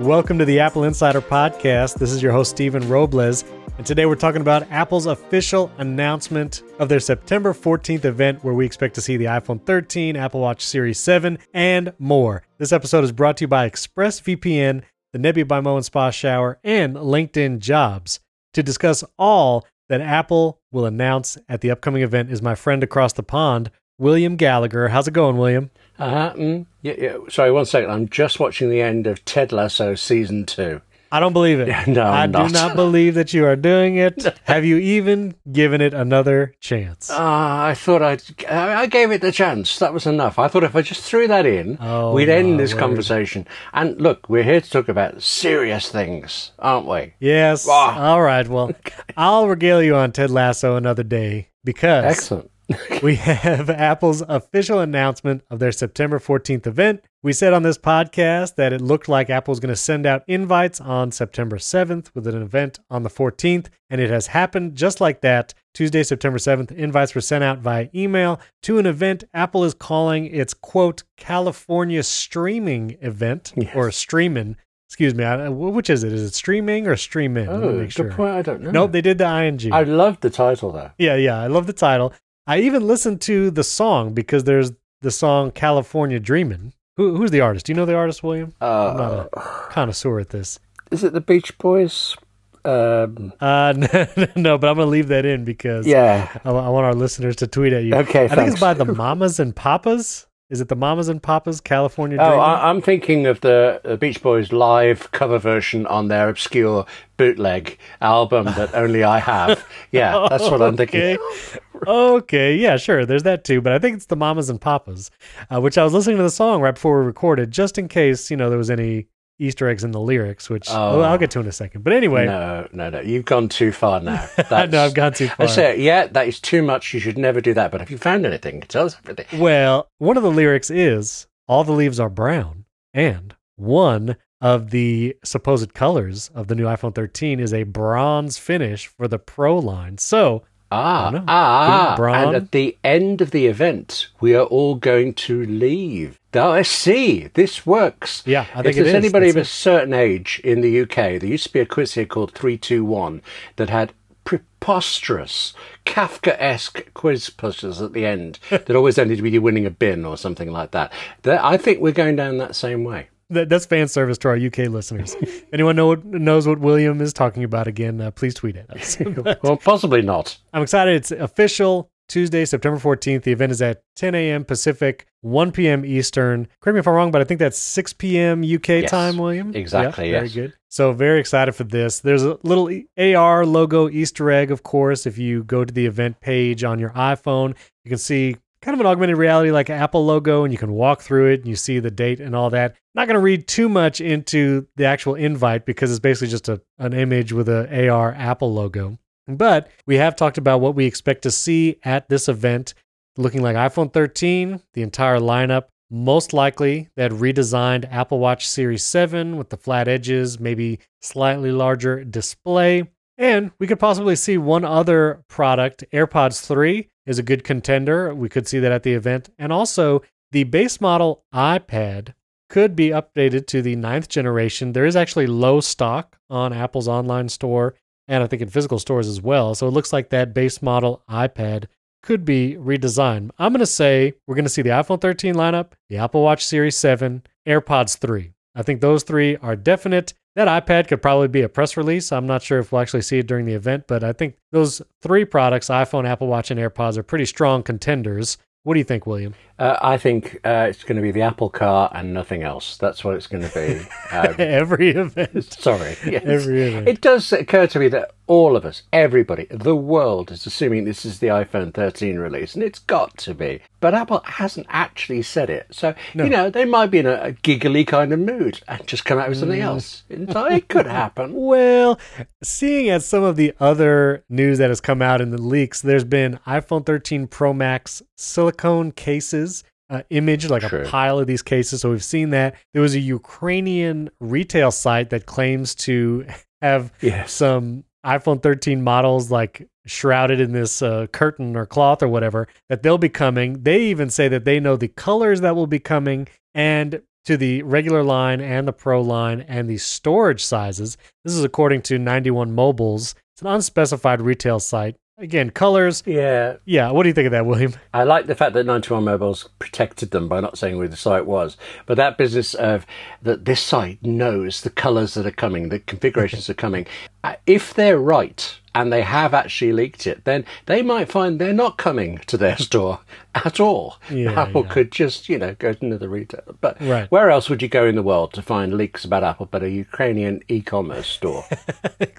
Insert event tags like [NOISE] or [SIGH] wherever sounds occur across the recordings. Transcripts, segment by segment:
Welcome to the Apple Insider Podcast. This is your host, Stephen Robles. And today we're talking about Apple's official announcement of their September 14th event where we expect to see the iPhone 13, Apple Watch Series 7, and more. This episode is brought to you by ExpressVPN, the Nebia by Moen Spa Shower, and LinkedIn Jobs. To discuss all that Apple will announce at the upcoming event is my friend across the pond, William Gallagher. How's it going, William? Uh-huh. Mm, yeah, yeah. Sorry, one second. I'm just watching the end of Ted Lasso season two. I don't believe it. [LAUGHS] No, I I'm do not. not believe that you are doing it. [LAUGHS] Have you even given it another chance? Ah, I thought I'd. I I gave it the chance. That was enough. I thought if I just threw that in, Oh, we'd my end this word. conversation. And look, we're here to talk about serious things, aren't we? yes. Ah. All right. Well, [LAUGHS] I'll regale you on Ted Lasso another day because Excellent. [LAUGHS] we have Apple's official announcement of their September 14th event. We said on this podcast that it looked like Apple was going to send out invites on September 7th with an event on the 14th, and it has happened just like that. Tuesday, September 7th, invites were sent out via email to an event Apple is calling its quote California streaming event Yes. or streaming. Excuse me, I, which is it? Is it streaming or streaming? Let me Oh, make good point. I don't know. Nope, they did the ing. I love the title though. Yeah, yeah, I love the title. I even listened to the song because there's the song California Dreamin'. Who, who's the artist? Do you know the artist, William? I'm not Uh, a connoisseur at this. is it the Beach Boys? Um, Uh, [LAUGHS] no, but I'm going to leave that in because yeah. I, I want our listeners to tweet at you. Okay, I think it's by the Mamas and Papas. Is it the Mamas and Papas California Oh, Dreamin'? I, I'm thinking of the, the Beach Boys live cover version on their obscure bootleg album that only I have. [LAUGHS] Yeah, that's what I'm thinking. Okay. [LAUGHS] okay, yeah, sure. There's that too, but I think it's the Mamas and Papas, uh, which I was listening to the song right before we recorded, just in case you know there was any Easter eggs in the lyrics, which Oh. well, I'll get to in a second. But anyway, No, no, no. You've gone too far now. [LAUGHS] Know I've gone too far. I say, yeah, that is too much. You should never do that. But have you found anything? Tell us everything. Well, one of the lyrics is "All the leaves are brown," and one of the supposed colors of the new iPhone 13 is a bronze finish for the Pro line. So Ah, ah, Couldn't and at the end of the event, we are all going to leave. Oh, I see. This works. Yeah, I think if there's anybody of That's a certain age in the UK, there used to be a quiz here called 321 that had preposterous, Kafka-esque quiz puzzles at the end [LAUGHS] that always ended with you winning a bin or something like that. That- I think we're going down that same way. That, that's fan service to our UK listeners. [LAUGHS] Anyone know what, knows what William is talking about again? Uh, please tweet at us. [LAUGHS] [LAUGHS] well, possibly not. I'm excited. It's official Tuesday, September 14th. The event is at 10 a.m. Pacific, 1 p.m. Eastern. Correct me if I'm wrong, but I think that's 6 p.m. UK Yes, time, William. exactly, Yeah, very yes. good. So very excited for this. There's a little AR logo Easter egg, of course. If you go to the event page on your iPhone, you can see kind of an augmented reality like Apple logo, and you can walk through it and you see the date and all that. Not going to read too much into the actual invite because it's basically just a, an image with a AR Apple logo. But we have talked about what we expect to see at this event, looking like iPhone 13, the entire lineup. Most likely that redesigned Apple Watch Series 7 with the flat edges, maybe slightly larger display. And we could possibly see one other product. AirPods 3 is a good contender. We could see that at the event. And also, the base model iPad could be updated to the ninth generation. There is actually low stock on Apple's online store and I think in physical stores as well. So it looks like that base model iPad could be redesigned. I'm going to say we're going to see the iPhone 13 lineup, the Apple Watch Series 7, AirPods 3. I think those three are definite. That iPad could probably be a press release. I'm not sure if we'll actually see it during the event, but I think those three products, iPhone, Apple Watch, and AirPods, are pretty strong contenders. What do you think, William? Uh, I think uh, it's going to be the Apple car and nothing else. That's what it's going to be. [LAUGHS] Um, Every event. [LAUGHS] sorry. Yes. Every event. It does occur to me that all of us, everybody, the world is assuming this is the iPhone 13 release, and it's got to be. But Apple hasn't actually said it. So, you know, they might be in a, a giggly kind of mood and just come out with something else. It could happen. [LAUGHS] Well, seeing as some of the other news that has come out in the leaks, there's been iPhone 13 Pro Max silicone cases, uh, image like True. a pile of these cases. So we've seen that. There was a Ukrainian retail site that claims to [LAUGHS] have Yes. some iPhone 13 models like shrouded in this uh, curtain or cloth or whatever that they'll be coming. They even say that they know the colors that will be coming and to the regular line and the Pro line and the storage sizes. This is according to 91 Mobiles. It's an unspecified retail site. Again, colors. Yeah. Yeah. What do you think of that, William? I like the fact that 91 Mobiles protected them by not saying where the site was. But that business of that this site knows the colors that are coming, the configurations are coming. Uh, if they're right, and they have actually leaked it, then they might find they're not coming to their store [LAUGHS] at all. Yeah, Apple yeah. could just, you know, go to another retailer. But Right. where else would you go in the world to find leaks about Apple but a Ukrainian e-commerce store? [LAUGHS]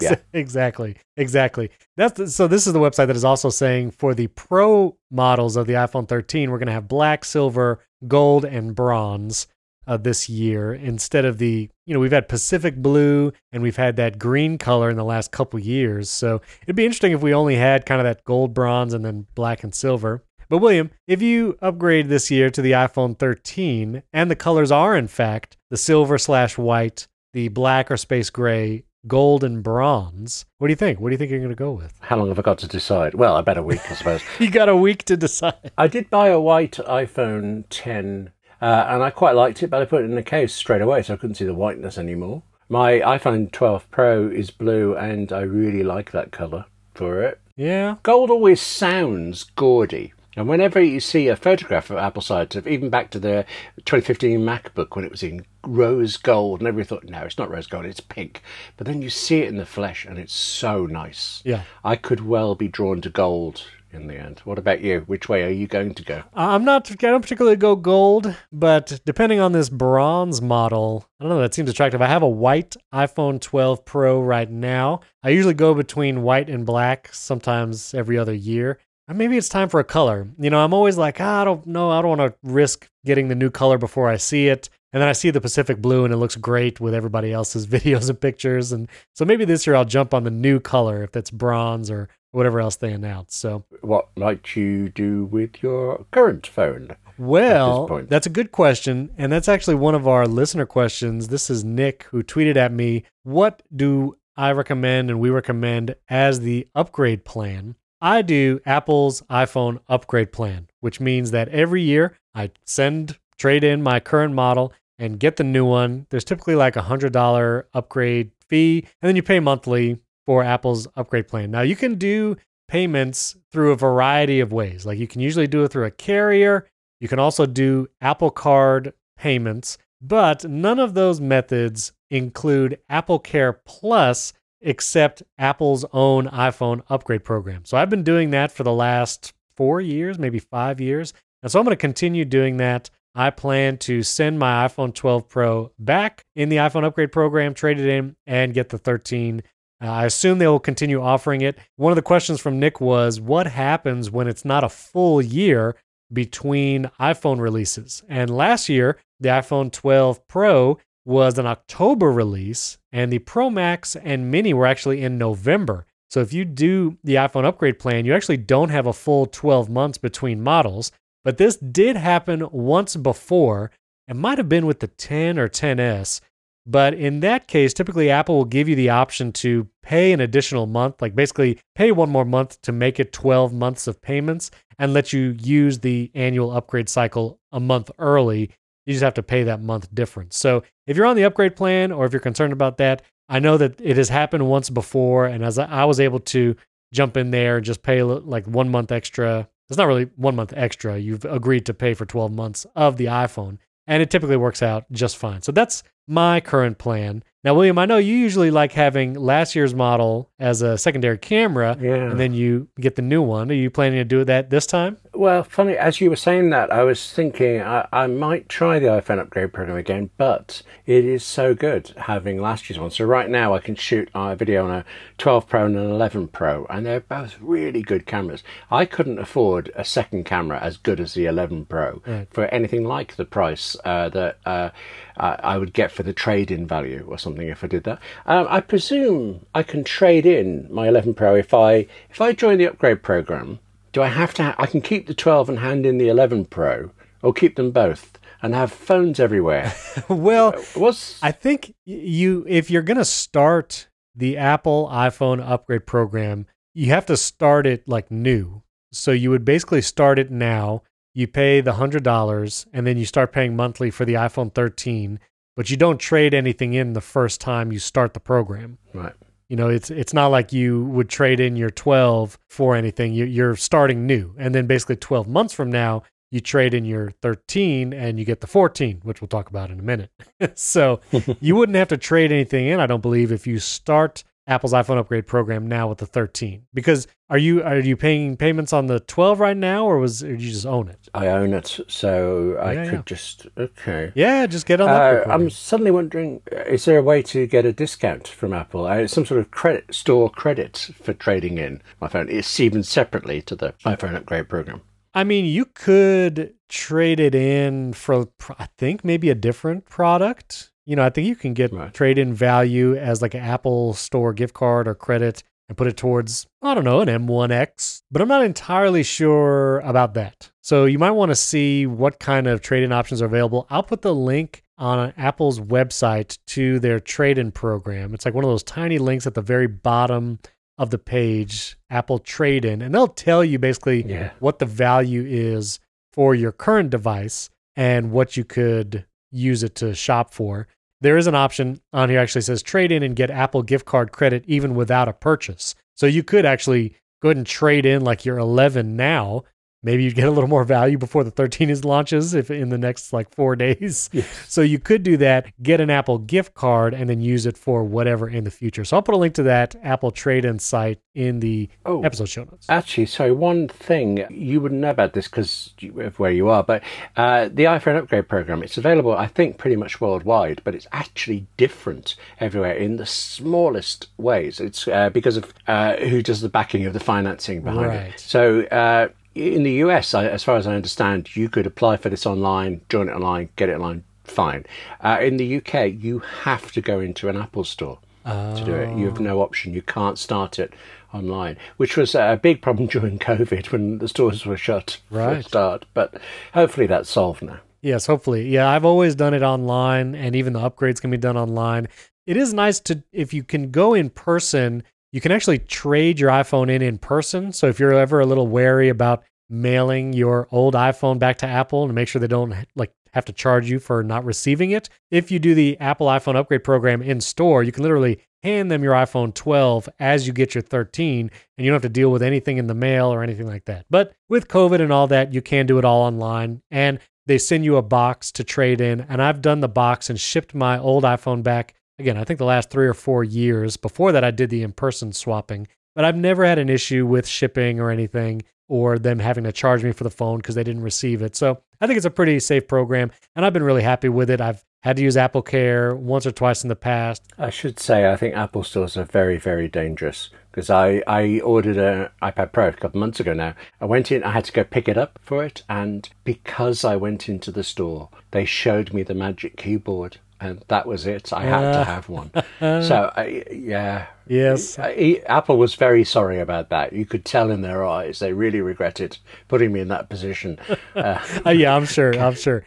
Yeah. exactly. Exactly. That's the, so. This is the website that is also saying for the Pro models of the iPhone 13, we're going to have black, silver, gold, and bronze uh, this year instead of the. You know, we've had Pacific blue and we've had that green color in the last couple years. So it'd be interesting if we only had kind of that gold, bronze, and then black and silver. But William, if you upgrade this year to the iPhone 13 and the colors are in fact the silver slash white, the black or space gray, gold and bronze, what do you think? What do you think you're going to go with? How long have I got to decide? Well, I bet a week, I suppose. [LAUGHS] You got a week to decide. I did buy a white iPhone 10, uh, and I quite liked it, but I put it in a case straight away, so I couldn't see the whiteness anymore. My iPhone 12 Pro is blue, and I really like that colour for it. Yeah. Gold always sounds gaudy. And whenever you see a photograph of Apple sides, of even back to the 2015 MacBook when it was in rose gold, and everybody thought, no, it's not rose gold, it's pink. But then you see it in the flesh, and it's so nice. Yeah. I could well be drawn to gold in the end. What about you? Which way are you going to go? I'm not, I don't particularly go gold, but depending on this bronze model, I don't know, that seems attractive. I have a white iPhone 12 Pro right now. I usually go between white and black, sometimes every other year. And maybe it's time for a color. You know, I'm always like, ah, I don't know, I don't want to risk getting the new color before I see it. And then I see the Pacific blue and it looks great with everybody else's [LAUGHS] videos and pictures. And so maybe this year I'll jump on the new color if that's bronze or whatever else they announce. So What might you do with your current phone? Well, that's a good question. And that's actually one of our listener questions. This is Nick who tweeted at me, What do I recommend and we recommend as the upgrade plan? I do Apple's iPhone upgrade plan, which means that every year I send, trade in my current model and get the new one. There's typically like a $100 upgrade fee, and then you pay monthly for Apple's upgrade plan. Now, you can do payments through a variety of ways. Like you can usually do it through a carrier, you can also do Apple Card payments, but none of those methods include Apple Care Plus except Apple's own iPhone upgrade program. So I've been doing that for the last four years, maybe five years. And so I'm going to continue doing that. I plan to send my iPhone 12 Pro back in the iPhone upgrade program, trade it in, and get the 13. Uh, I assume they will continue offering it. One of the questions from Nick was what happens when it's not a full year between iPhone releases? And last year, the iPhone 12 Pro was an October release, and the Pro Max and Mini were actually in November. So if you do the iPhone upgrade plan, you actually don't have a full 12 months between models. But this did happen once before. It might have been with the 10 or 10S. But in that case, typically Apple will give you the option to pay an additional month, like basically pay one more month to make it 12 months of payments and let you use the annual upgrade cycle a month early. You just have to pay that month difference. So if you're on the upgrade plan or if you're concerned about that, I know that it has happened once before. And as I, was able to jump in there and just pay like one month extra, it's not really one month extra. You've agreed to pay for 12 months of the iPhone and it typically works out just fine. So that's my current plan. Now, William, I know you usually like having last year's model as a secondary camera, Yeah. and then you get the new one. Are you planning to do that this time? Well, funny, as you were saying that, I was thinking I, I might try the iPhone upgrade program again, but it is so good having last year's one. So right now I can shoot a video on a 12 Pro and an 11 Pro, and they're both really good cameras. I couldn't afford a second camera as good as the 11 Pro Right. for anything like the price uh, that uh, I I would get for the trade-in value or something if I did that. Um, I presume I can trade in my 11 Pro if I if I join the upgrade program. Do I have to? Ha- I can keep the 12 and hand in the 11 Pro, or keep them both and have phones everywhere. [LAUGHS] well, What's I think you if you're going to start the Apple iPhone upgrade program, you have to start it like new. So you would basically start it now. You pay the $100 and then you start paying monthly for the iPhone 13, but you don't trade anything in the first time you start the program. Right. You know, it's it's not like you would trade in your 12 for anything. You, you're starting new, and then basically 12 months from now, you trade in your 13 and you get the 14, which we'll talk about in a minute. [LAUGHS] so [LAUGHS] you wouldn't have to trade anything in, I don't believe, if you start Apple's iPhone upgrade program now with the 13. Because are you are you paying payments on the 12 right now, or was or you just own it? I own it, so I Yeah, could yeah. just okay. Yeah, just get on that. Uh. I'm suddenly wondering: uh, is there a way to get a discount from Apple? Uh, some sort of credit store credit for trading in my phone? It's even separately to the iPhone upgrade program. I mean, you could trade it in for, I think, maybe a different product. You know, I think you can get Right. trade in value as like an Apple Store gift card or credit and put it towards, I don't know, an M1X. But I'm not entirely sure about that. So you might want to see what kind of trade in options are available. I'll put the link on Apple's website to their trade in program. It's like one of those tiny links at the very bottom of the page, Apple Trade In, and they'll tell you basically Yeah. what the value is for your current device and what you could use it to shop for. There is an option on here actually says trade in and get Apple gift card credit even without a purchase. So you could actually go ahead and trade in like your 11 now. Maybe you'd get a little more value before the 13 is launches if in the next like 4 [LAUGHS] days. So you could do that, get an Apple gift card and then use it for whatever in the future. So I'll put a link to that Apple trade-in site in the Oh. episode show notes. Actually, sorry, one thing you wouldn't know about this because of where you are, but uh, the iPhone upgrade program, it's available, I think, pretty much worldwide, but it's actually different everywhere in the smallest ways. It's uh, because of uh, who does the backing of the financing behind Right. it. So, uh, in the US, I, as far as I understand, you could apply for this online, join it online, get it online, fine. Uh, in the UK, you have to go into an Apple store to do it. You have no option. You can't start it online, which was a big problem [LAUGHS] during COVID when the stores were shut Right. start. But hopefully that's solved now. Yes, hopefully. Yeah, I've always done it online, and even the upgrades can be done online. It is nice to, if you can go in person, you can actually trade your iPhone in in person. So if you're ever a little wary about mailing your old iPhone back to Apple and make sure they don't like have to charge you for not receiving it, if you do the Apple iPhone upgrade program in store, you can literally hand them your iPhone 12 as you get your 13 and you don't have to deal with anything in the mail or anything like that. But with COVID and all that, you can do it all online and they send you a box to trade in and I've done the box and shipped my old iPhone back again, I think the last 3 or 4 years. Before that I did the in-person swapping, but I've never had an issue with shipping or anything or them having to charge me for the phone because they didn't receive it. So I think it's a pretty safe program, and I've been really happy with it. I've had to use Apple Care once or twice in the past. I should say I think Apple stores are very, very dangerous because I, I ordered an iPad Pro a couple months ago now. I went in, I had to go pick it up for it, and because I went into the store, they showed me the Magic Keyboard. And that was it. I had to have one. [LAUGHS] so, I, yeah, Yes. Uh, he- Apple was very sorry about that. You could tell in their eyes they really regretted putting me in that position. Uh, [LAUGHS] Uh, yeah, I'm sure. I'm [LAUGHS] sure.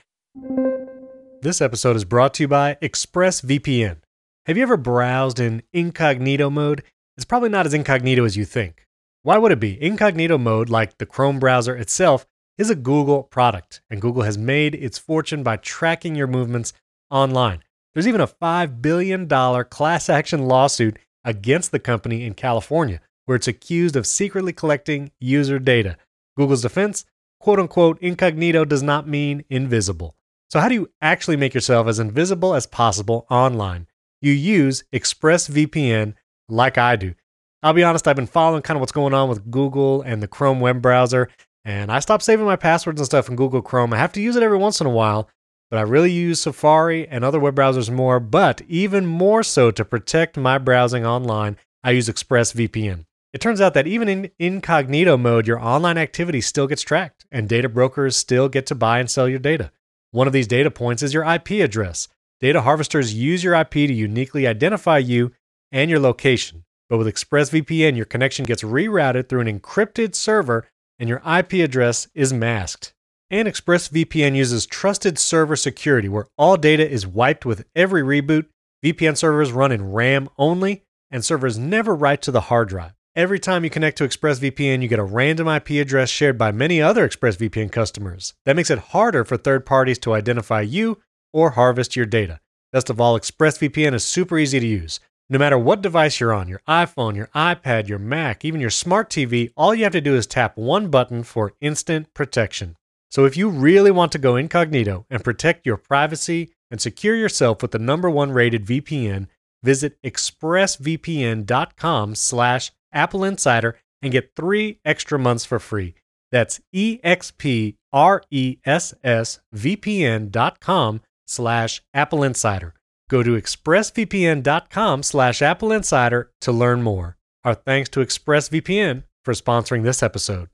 This episode is brought to you by ExpressVPN. Have you ever browsed in incognito mode? It's probably not as incognito as you think. Why would it be? Incognito mode, like the Chrome browser itself, is a Google product, and Google has made its fortune by tracking your movements online. There's even a $5 billion class action lawsuit against the company in California, where it's accused of secretly collecting user data. Google's defense quote unquote incognito does not mean invisible. So, how do you actually make yourself as invisible as possible online? You use ExpressVPN like I do. I'll be honest, I've been following kind of what's going on with Google and the Chrome web browser, and I stopped saving my passwords and stuff in Google Chrome. I have to use it every once in a while, but I really use Safari and other web browsers more. But even more so to protect my browsing online, I use ExpressVPN. It turns out that even in incognito mode, your online activity still gets tracked, and data brokers still get to buy and sell your data. One of these data points is your IP address. Data harvesters use your IP to uniquely identify you and your location. But with ExpressVPN, your connection gets rerouted through an encrypted server and your IP address is masked. And ExpressVPN uses trusted server security where all data is wiped with every reboot. VPN servers run in RAM only, and servers never write to the hard drive. Every time you connect to ExpressVPN, you get a random IP address shared by many other ExpressVPN customers. That makes it harder for third parties to identify you or harvest your data. Best of all, ExpressVPN is super easy to use. No matter what device you're on your iPhone, your iPad, your Mac, even your smart TV all you have to do is tap one button for instant protection. So if you really want to go incognito and protect your privacy and secure yourself with the number one rated VPN, visit expressvpn.com slash Apple Insider and get three extra months for free. That's expressvpn.com slash Apple Insider. Go to expressvpn.com slash Apple Insider to learn more. Our thanks to ExpressVPN for sponsoring this episode.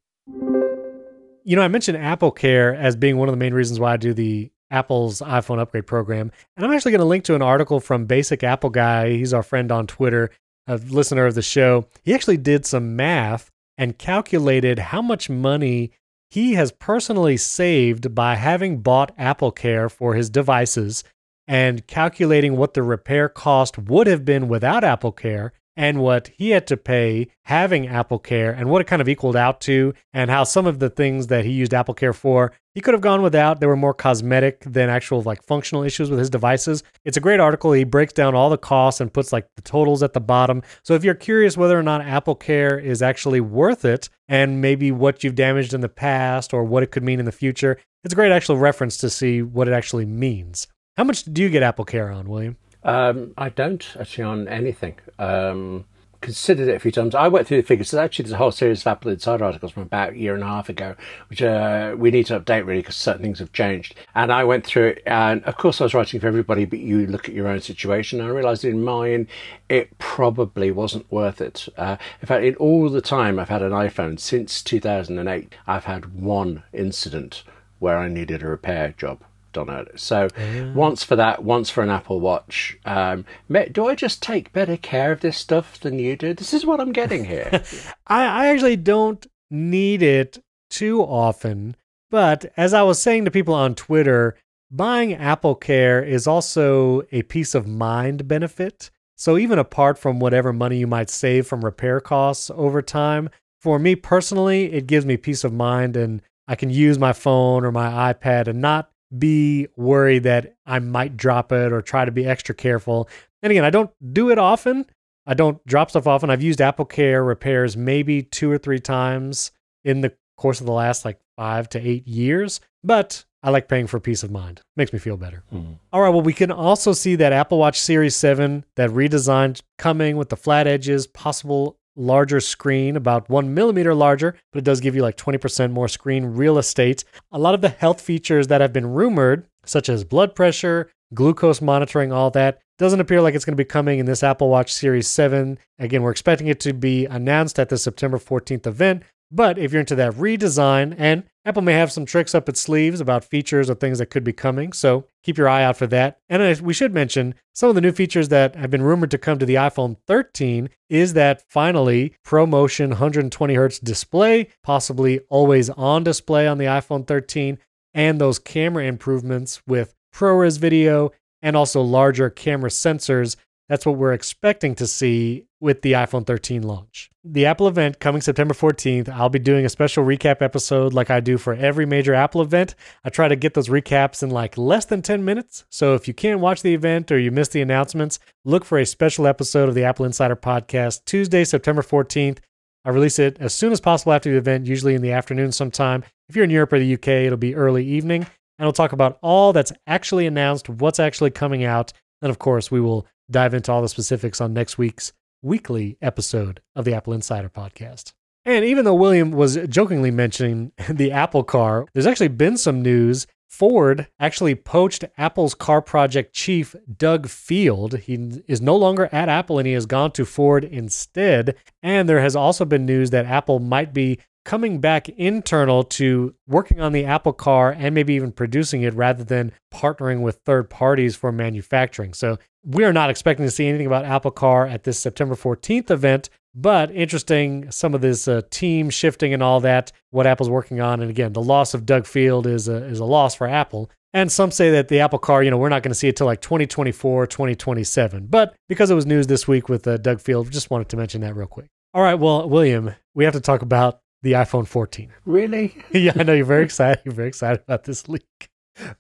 You know, I mentioned Apple Care as being one of the main reasons why I do the Apple's iPhone upgrade program. And I'm actually going to link to an article from Basic Apple Guy. He's our friend on Twitter a listener of the show, he actually did some math and calculated how much money he has personally saved by having bought Apple Care for his devices and calculating what the repair cost would have been without Apple Care and what he had to pay having Apple Care and what it kind of equaled out to, and how some of the things that he used Apple Care for, he could have gone without. They were more cosmetic than actual like functional issues with his devices. It's a great article. He breaks down all the costs and puts like the totals at the bottom. So if you're curious whether or not Apple Care is actually worth it and maybe what you've damaged in the past or what it could mean in the future, it's a great actual reference to see what it actually means. How much do you get Apple Care on, William? Um, I don't actually on anything. Um, considered it a few times. I went through the figures. So actually, there's a whole series of Apple Insider articles from about a year and a half ago, which uh, we need to update really because certain things have changed. And I went through it, and of course, I was writing for everybody, but you look at your own situation. And I realised in mine, it probably wasn't worth it. Uh, in fact, in all the time I've had an iPhone since 2008, I've had one incident where I needed a repair job on it. So yeah. once for that, once for an Apple Watch. Um, do I just take better care of this stuff than you do? This is what I'm getting here. [LAUGHS] I, I actually don't need it too often. But as I was saying to people on Twitter, buying Apple Care is also a peace of mind benefit. So even apart from whatever money you might save from repair costs over time, for me personally, it gives me peace of mind and I can use my phone or my iPad and not be worried that I might drop it or try to be extra careful. And again, I don't do it often. I don't drop stuff often. I've used Apple Care repairs maybe two or three times in the course of the last like five to eight years, but I like paying for peace of mind. Makes me feel better. Mm. All right. Well, we can also see that Apple Watch Series 7, that redesigned coming with the flat edges, possible larger screen, about one millimeter larger, but it does give you like 20% more screen real estate. A lot of the health features that have been rumored, such as blood pressure, glucose monitoring, all that, doesn't appear like it's going to be coming in this Apple Watch Series 7. Again, we're expecting it to be announced at the September 14th event, but if you're into that redesign, and Apple may have some tricks up its sleeves about features or things that could be coming, so keep your eye out for that. And we should mention some of the new features that have been rumored to come to the iPhone 13 is that finally ProMotion 120 hertz display, possibly always on display on the iPhone 13, and those camera improvements with ProRes video and also larger camera sensors that's what we're expecting to see with the iPhone 13 launch. The Apple event coming September 14th, I'll be doing a special recap episode like I do for every major Apple event. I try to get those recaps in like less than 10 minutes. So if you can't watch the event or you miss the announcements, look for a special episode of the Apple Insider podcast Tuesday, September 14th. I release it as soon as possible after the event, usually in the afternoon sometime. If you're in Europe or the UK, it'll be early evening. And we'll talk about all that's actually announced, what's actually coming out. And of course, we will dive into all the specifics on next week's weekly episode of the Apple Insider podcast. And even though William was jokingly mentioning [LAUGHS] the Apple car, there's actually been some news. Ford actually poached Apple's car project chief, Doug Field. He is no longer at Apple and he has gone to Ford instead. And there has also been news that Apple might be coming back internal to working on the Apple car and maybe even producing it rather than partnering with third parties for manufacturing. So we are not expecting to see anything about Apple Car at this September 14th event, but interesting some of this uh, team shifting and all that, what Apple's working on. And again, the loss of Doug Field is a, is a loss for Apple. And some say that the Apple Car, you know, we're not going to see it till like 2024, 2027. But because it was news this week with uh, Doug Field, just wanted to mention that real quick. All right, well, William, we have to talk about the iPhone 14. [LAUGHS] Really? yeah, I know you're very excited. You're very excited about this leak.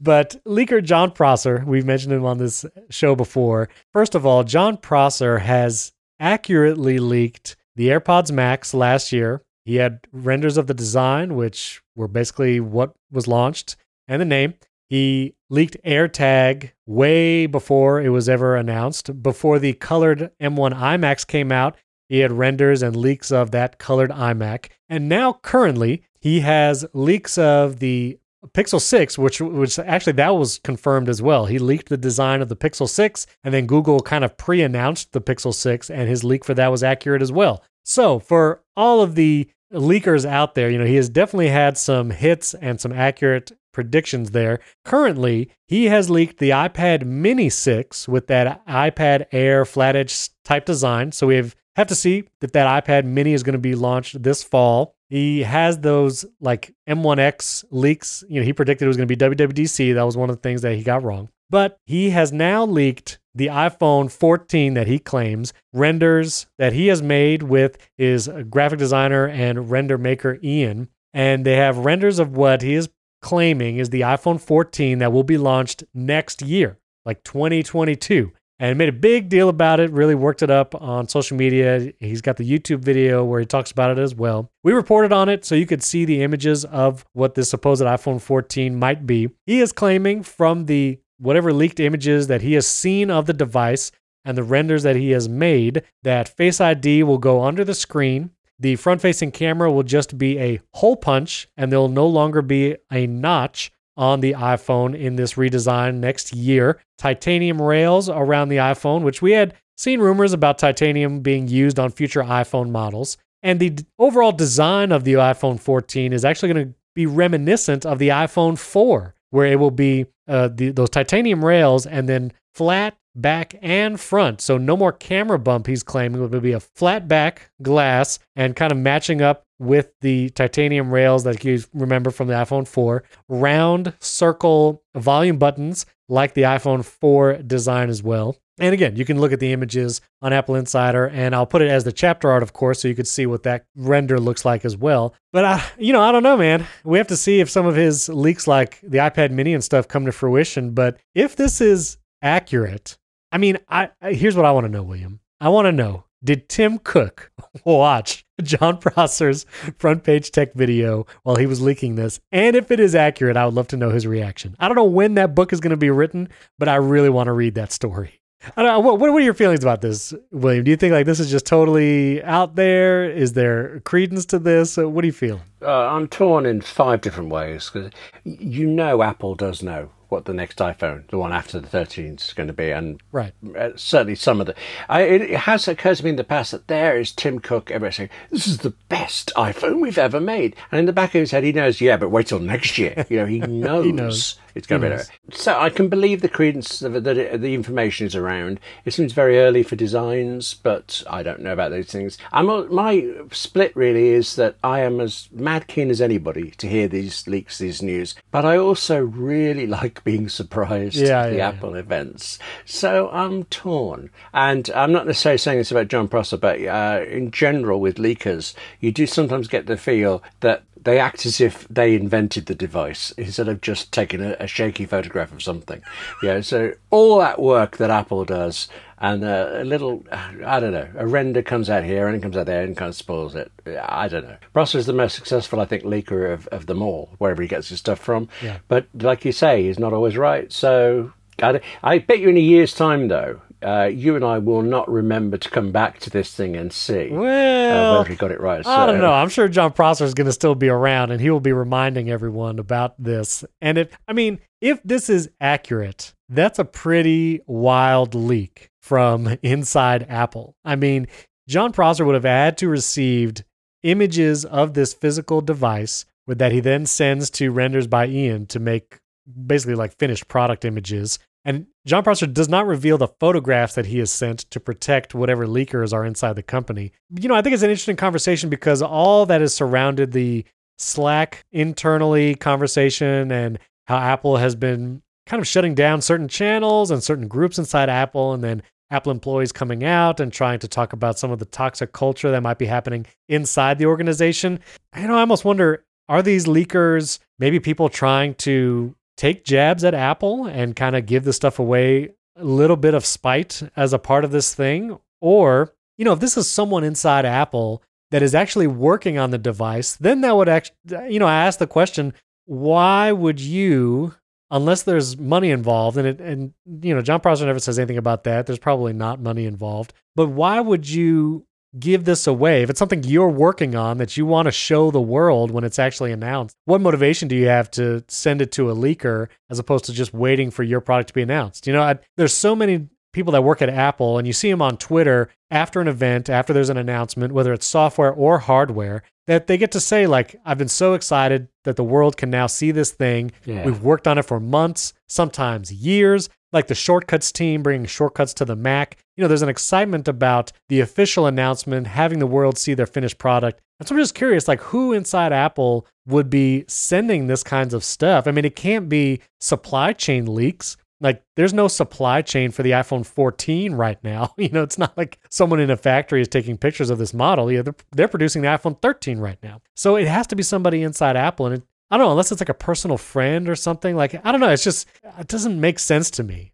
But leaker Jon Prosser, we've mentioned him on this show before. First of all, Jon Prosser has accurately leaked the AirPods Max last year. He had renders of the design, which were basically what was launched, and the name. He leaked AirTag way before it was ever announced. Before the colored M1 iMacs came out, he had renders and leaks of that colored iMac. And now, currently, he has leaks of the Pixel 6, which which actually that was confirmed as well. He leaked the design of the Pixel 6, and then Google kind of pre-announced the Pixel 6, and his leak for that was accurate as well. So for all of the leakers out there, you know, he has definitely had some hits and some accurate predictions there. Currently, he has leaked the iPad Mini 6 with that iPad Air flat edge type design. So we have have to see if that iPad mini is going to be launched this fall. He has those like M1X leaks. You know, he predicted it was going to be WWDC. That was one of the things that he got wrong. But he has now leaked the iPhone 14 that he claims renders that he has made with his graphic designer and render maker Ian. And they have renders of what he is claiming is the iPhone 14 that will be launched next year, like 2022 and made a big deal about it, really worked it up on social media. He's got the YouTube video where he talks about it as well. We reported on it so you could see the images of what this supposed iPhone 14 might be. He is claiming from the whatever leaked images that he has seen of the device and the renders that he has made that Face ID will go under the screen. The front facing camera will just be a hole punch and there'll no longer be a notch on the iPhone in this redesign next year. Titanium rails around the iPhone, which we had seen rumors about titanium being used on future iPhone models. And the overall design of the iPhone 14 is actually going to be reminiscent of the iPhone 4, where it will be uh, the, those titanium rails and then flat back and front. So no more camera bump, he's claiming. It will be a flat back glass and kind of matching up with the titanium rails that you remember from the iPhone 4, round circle volume buttons like the iPhone 4 design as well. And again, you can look at the images on Apple Insider, and I'll put it as the chapter art, of course, so you could see what that render looks like as well. But I, you know, I don't know, man. We have to see if some of his leaks, like the iPad Mini and stuff, come to fruition. But if this is accurate, I mean, I, I here's what I want to know, William. I want to know did Tim Cook [LAUGHS] watch Jon Prosser's front page tech video while he was leaking this? And if it is accurate, I would love to know his reaction. I don't know when that book is going to be written, but I really want to read that story. I don't know, what, what are your feelings about this, William? Do you think like this is just totally out there? Is there credence to this? What do you feel? Uh, I'm torn in five different ways because you know Apple does know what the next iPhone, the one after the 13, is going to be, and right, uh, certainly some of the. I, it has occurred to me in the past that there is Tim Cook, everybody saying this is the best iPhone we've ever made, and in the back of his head he knows, yeah, but wait till next year. You know, he knows. [LAUGHS] he knows it's going to be there. So I can believe the credence that the information is around. It seems very early for designs, but I don't know about those things. I'm my split really is that I am as mad keen as anybody to hear these leaks, these news, but I also really [LAUGHS] like being surprised yeah, at the yeah, Apple yeah. events. So I'm torn, and I'm not necessarily saying this about Jon Prosser, but uh, in general with leakers, you do sometimes get the feel that they act as if they invented the device instead of just taking a, a shaky photograph of something. Yeah, so all that work that Apple does, and a, a little, I don't know, a render comes out here and it comes out there and kind of spoils it. I don't know. Prosser is the most successful, I think, leaker of, of them all, wherever he gets his stuff from. Yeah. But like you say, he's not always right. So I, I bet you in a year's time, though, uh, you and I will not remember to come back to this thing and see uh, well, uh, whether he got it right. So. I don't know. I'm sure Jon Prosser is going to still be around, and he will be reminding everyone about this. And if I mean, if this is accurate, that's a pretty wild leak from [LAUGHS] inside Apple. I mean, Jon Prosser would have had to received images of this physical device that he then sends to renders by Ian to make basically like finished product images and Jon Prosser does not reveal the photographs that he has sent to protect whatever leakers are inside the company. You know, I think it's an interesting conversation because all that has surrounded the Slack internally conversation and how Apple has been kind of shutting down certain channels and certain groups inside Apple and then Apple employees coming out and trying to talk about some of the toxic culture that might be happening inside the organization. You know, I almost wonder are these leakers maybe people trying to take jabs at Apple and kind of give the stuff away a little bit of spite as a part of this thing? Or, you know, if this is someone inside Apple that is actually working on the device, then that would actually, you know, I ask the question, why would you, unless there's money involved, and it, and you know, Jon Prosser never says anything about that. There's probably not money involved, but why would you give this away if it's something you're working on that you want to show the world when it's actually announced? What motivation do you have to send it to a leaker as opposed to just waiting for your product to be announced? You know, I, there's so many people that work at Apple, and you see them on Twitter after an event, after there's an announcement, whether it's software or hardware, that they get to say, like, I've been so excited that the world can now see this thing. Yeah. We've worked on it for months, sometimes years. Like the shortcuts team bringing shortcuts to the Mac. You know, there's an excitement about the official announcement, having the world see their finished product. And so I'm just curious, like, who inside Apple would be sending this kinds of stuff? I mean, it can't be supply chain leaks. Like, there's no supply chain for the iPhone 14 right now. [LAUGHS] You know, it's not like someone in a factory is taking pictures of this model. Yeah, they're, they're producing the iPhone 13 right now. So it has to be somebody inside Apple. And it, I don't know, unless it's like a personal friend or something. Like, I don't know. It's just, it doesn't make sense to me.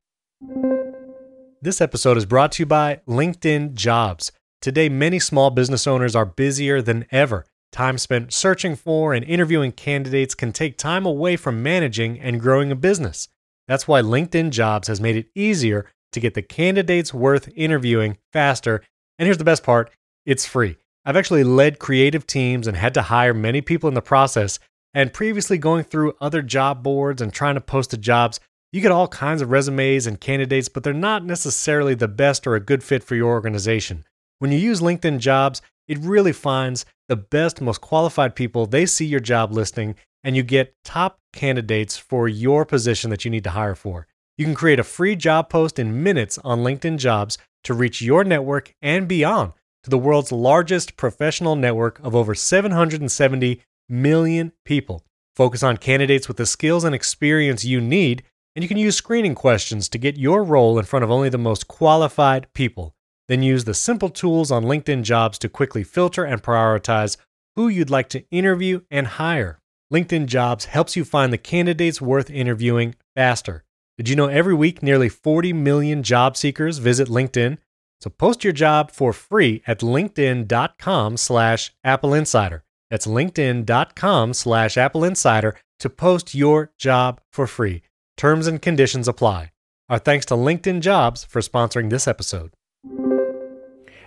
This episode is brought to you by LinkedIn Jobs. Today, many small business owners are busier than ever. Time spent searching for and interviewing candidates can take time away from managing and growing a business. That's why LinkedIn Jobs has made it easier to get the candidates worth interviewing faster. And here's the best part it's free. I've actually led creative teams and had to hire many people in the process. And previously, going through other job boards and trying to post to jobs, you get all kinds of resumes and candidates, but they're not necessarily the best or a good fit for your organization. When you use LinkedIn Jobs, it really finds the best, most qualified people. They see your job listing and you get top candidates for your position that you need to hire for. You can create a free job post in minutes on LinkedIn Jobs to reach your network and beyond to the world's largest professional network of over 770 million people. Focus on candidates with the skills and experience you need, and you can use screening questions to get your role in front of only the most qualified people. Then use the simple tools on LinkedIn Jobs to quickly filter and prioritize who you'd like to interview and hire. LinkedIn Jobs helps you find the candidates worth interviewing faster. Did you know every week nearly 40 million job seekers visit LinkedIn? So post your job for free at linkedin.com slash Apple Insider. That's linkedin.com slash Apple Insider to post your job for free. Terms and conditions apply. Our thanks to LinkedIn Jobs for sponsoring this episode.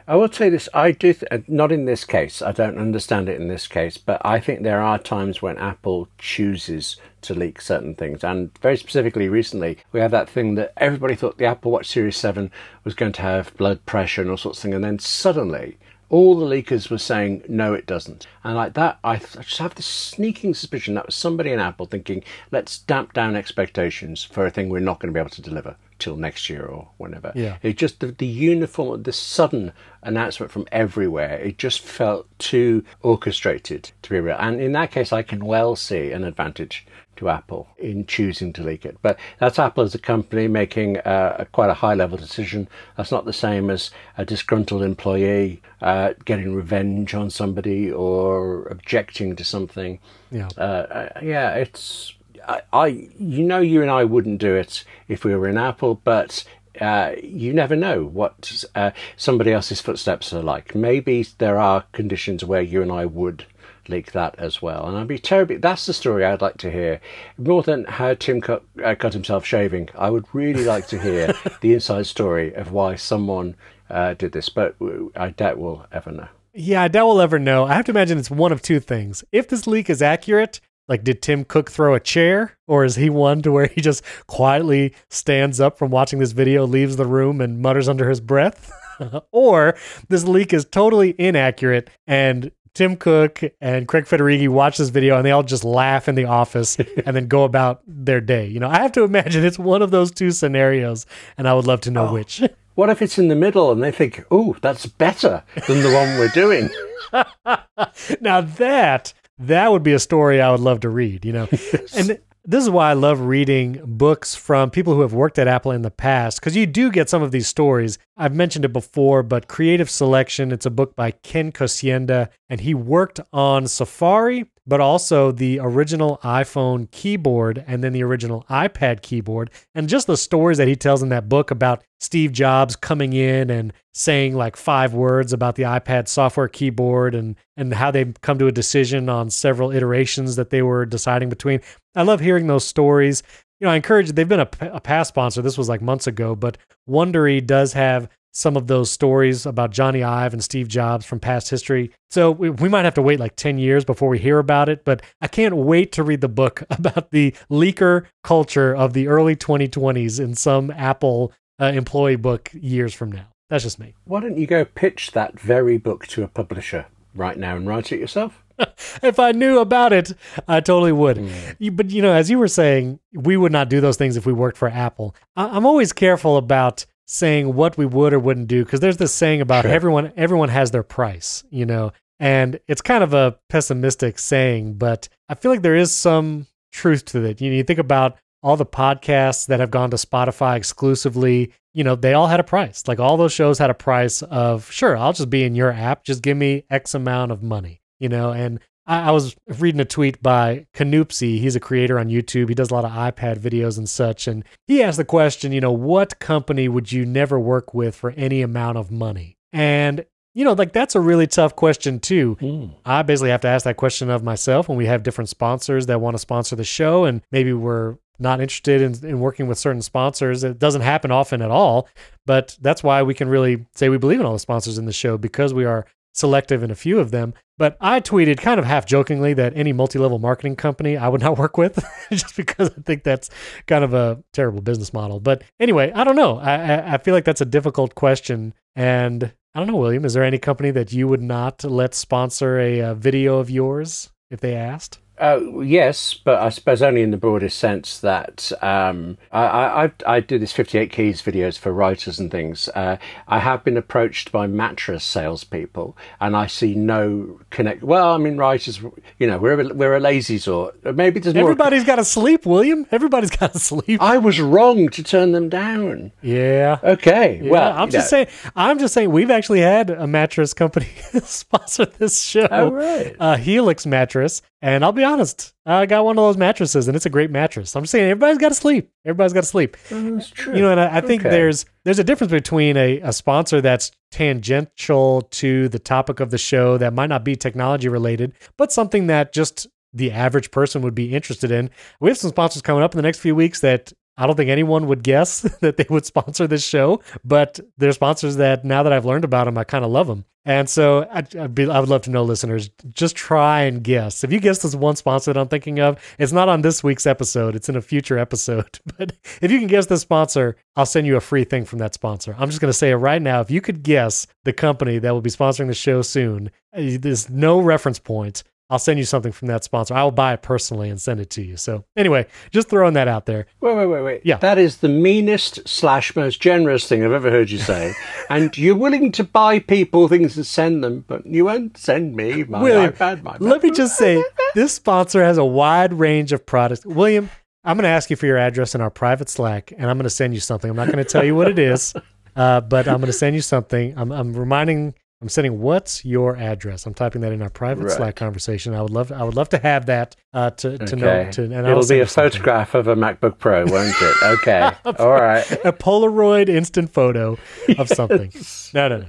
I will say this: I do th- uh, not in this case. I don't understand it in this case, but I think there are times when Apple chooses to leak certain things, and very specifically, recently we had that thing that everybody thought the Apple Watch Series Seven was going to have blood pressure and all sorts of things, and then suddenly all the leakers were saying no it doesn't. And like that I, th- I, just have this sneaking suspicion that was somebody in apple thinking let's damp down expectations for a thing we're not going to be able to deliver till next year or whenever. Yeah. It just the, the uniform the sudden announcement from everywhere it just felt too orchestrated to be real. And in that case i can well see an advantage to Apple in choosing to leak it. But that's Apple as a company making uh, a, quite a high level decision. That's not the same as a disgruntled employee uh, getting revenge on somebody or objecting to something. Yeah. Uh, uh yeah, it's. I, I, you know, you and I wouldn't do it if we were in Apple, but uh, you never know what uh, somebody else's footsteps are like. Maybe there are conditions where you and I would leak that as well. And I'd be terribly. That's the story I'd like to hear more than how Tim cut, uh, cut himself shaving. I would really like to hear [LAUGHS] the inside story of why someone uh, did this, but I doubt we'll ever know. Yeah, I doubt we'll ever know. I have to imagine it's one of two things. If this leak is accurate, like did Tim Cook throw a chair, or is he one to where he just quietly stands up from watching this video, leaves the room, and mutters under his breath? [LAUGHS] or this leak is totally inaccurate and Tim Cook and Craig Federighi watch this video and they all just laugh in the office and then go about their day. You know, I have to imagine it's one of those two scenarios, and I would love to know oh. which. [LAUGHS] What if it's in the middle and they think, "Oh, that's better than the one we're doing"? [LAUGHS] now that that would be a story I would love to read. You know, [LAUGHS] and this is why I love reading books from people who have worked at Apple in the past because you do get some of these stories. I've mentioned it before, but Creative Selection, it's a book by Ken Kocienda, and he worked on Safari, but also the original iPhone keyboard and then the original iPad keyboard. And just the stories that he tells in that book about Steve Jobs coming in and saying like five words about the iPad software keyboard and and how they come to a decision on several iterations that they were deciding between. I love hearing those stories. You know, I encourage. They've been a, a past sponsor. This was like months ago, but Wondery does have some of those stories about Jony Ive and Steve Jobs from past history. So we, we, might have to wait like 10 years before we hear about it, but I can't wait to read the book [LAUGHS] about the leaker culture of the early 2020s in some Apple uh, employee book years from now. That's just me. Why don't you go pitch that very book to a publisher right now and write it yourself? [LAUGHS] if I knew about it, I totally would. Mm. But you know, as you were saying, we would not do those things if we worked for Apple. I- am always careful about saying what we would or wouldn't do because there's this saying about sure. everyone everyone has their price, you know. And it's kind of a pessimistic saying, but I feel like there is some truth to it. You, know, you think about all the podcasts that have gone to Spotify exclusively, you know, they all had a price. Like all those shows had a price of, sure, I'll just be in your app. Just give me X amount of money, you know, and I, I was reading a tweet by Canoopsy. He's a creator on YouTube. He does a lot of iPad videos and such. And he asked the question, you know, what company would you never work with for any amount of money? And you know, like that's a really tough question too. Mm. I basically have to ask that question of myself when we have different sponsors that want to sponsor the show, and maybe we're not interested in, in working with certain sponsors. It doesn't happen often at all, but that's why we can really say we believe in all the sponsors in the show because we are selective in a few of them. But I tweeted kind of half jokingly that any multi level marketing company I would [LAUGHS] not work with [LAUGHS] just because I think that's kind of a terrible business model. But anyway, I don't know. I, I feel like that's a difficult question. And I don't know, William, is there any company that you would not let sponsor a, a video of yours if they asked? Uh, yes, but I suppose only in the broadest sense that um, I, I, I, do this 58 keys videos for writers and things. Uh, I have been approached by mattress salespeople, and I see no connect. Well, I mean, writers, you know, we're a, we're a lazy sort. Maybe there's more. Everybody's got to sleep, William. Everybody's [LAUGHS] got to sleep. I was wrong to turn them down. Yeah. Okay. Yeah, well, I'm just know. saying. I'm just saying. We've actually had a mattress company [LAUGHS] sponsor this show. Oh right. Uh, Helix mattress and I'll be honest, I got one of those mattresses, and it's a great mattress. I'm just saying, everybody's got to sleep. Everybody's got to sleep. That's true. You know, and I, I think okay. there's there's a difference between a, a sponsor that's tangential to the topic of the show that might not be technology related, but something that just the average person would be interested in. We have some sponsors coming up in the next few weeks that I don't think anyone would guess [LAUGHS] that they would sponsor this show, but they're sponsors that now that I've learned about them, I kind of love them. And so I'd, I'd be, I would love to know, listeners, just try and guess. If you guess this one sponsor that I'm thinking of, it's not on this week's episode, it's in a future episode. [LAUGHS] But if you can guess the sponsor, I'll send you a free thing from that sponsor. I'm just going to say it right now. If you could guess the company that will be sponsoring the show soon, eh, there's no reference point. I'll send you something from that sponsor. I will buy it personally and send it to you. So anyway, just throwing that out there. Wait, wait, wait, wait. Yeah. That is the meanest slash most generous thing I've ever heard you say. [LAUGHS] and you're willing to buy people things and send them, but you won't send me my William, iPad, my Let me just say, this sponsor has a wide range of products. William, I'm going to ask you for your address in our private Slack, and I'm going to send you something. I'm not going to tell you what it is, [LAUGHS] uh, but I'm going to send you something. I'm, I'm reminding I'm sending what's your address. I'm typing that in our private right. Slack conversation. I would love I would love to have that uh, to, to okay. know. To, and It'll be a photograph of a MacBook Pro, won't it? [LAUGHS] Okay, all right. A Polaroid instant photo of [LAUGHS] something. yes. No, no, no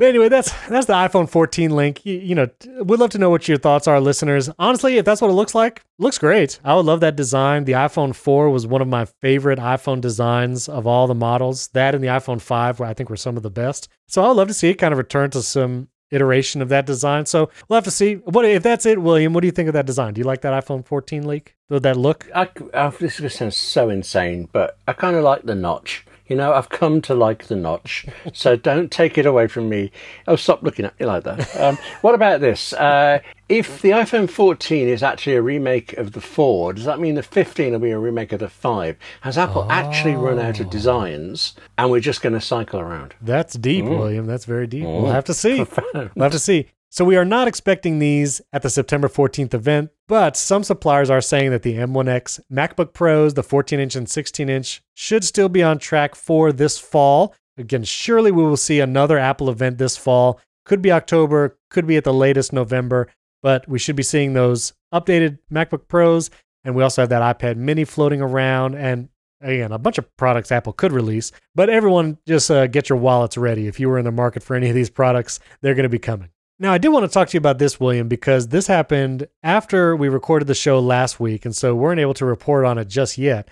anyway, that's that's the iPhone 14 link. You, you, know, we'd love to know what your thoughts are, listeners. Honestly, if that's what it looks like, looks great. I would love that design. The iPhone 4 was one of my favorite iPhone designs of all the models. That and the iPhone 5, where I think were some of the best. So I would love to see it kind of return to some iteration of that design. So we'll have to see. What if that's it, William? What do you think of that design? Do you like that iPhone 14 leak? That look? I, I, this is going to sound so insane, but I kind of like the notch. You know, I've come to like the notch, so [LAUGHS] don't take it away from me. Oh, stop looking at me like that. Um, what about this? Uh, if the iPhone 14 is actually a remake of the 4, does that mean the 15 will be a remake of the 5? Has Apple oh. actually run out of designs and we're just going to cycle around? That's deep, mm. William. That's very deep. Mm. [LAUGHS] We'll have to see. We'll have to see. So we are not expecting these at the September 14th event, but some suppliers are saying that the M1X MacBook Pros, the 14 inch and 16 inch, should still be on track for this fall. Again, surely we will see another Apple event this fall. Could be October, could be at the latest November, but we should be seeing those updated MacBook Pros. And we also have that iPad mini floating around. And again, a bunch of products Apple could release. But everyone, just uh, get your wallets ready. If you were in the market for any of these products, they're going to be coming. Now, I did want to talk to you about this, William, because this happened after we recorded the show last week, and so weren't able to report on it just yet.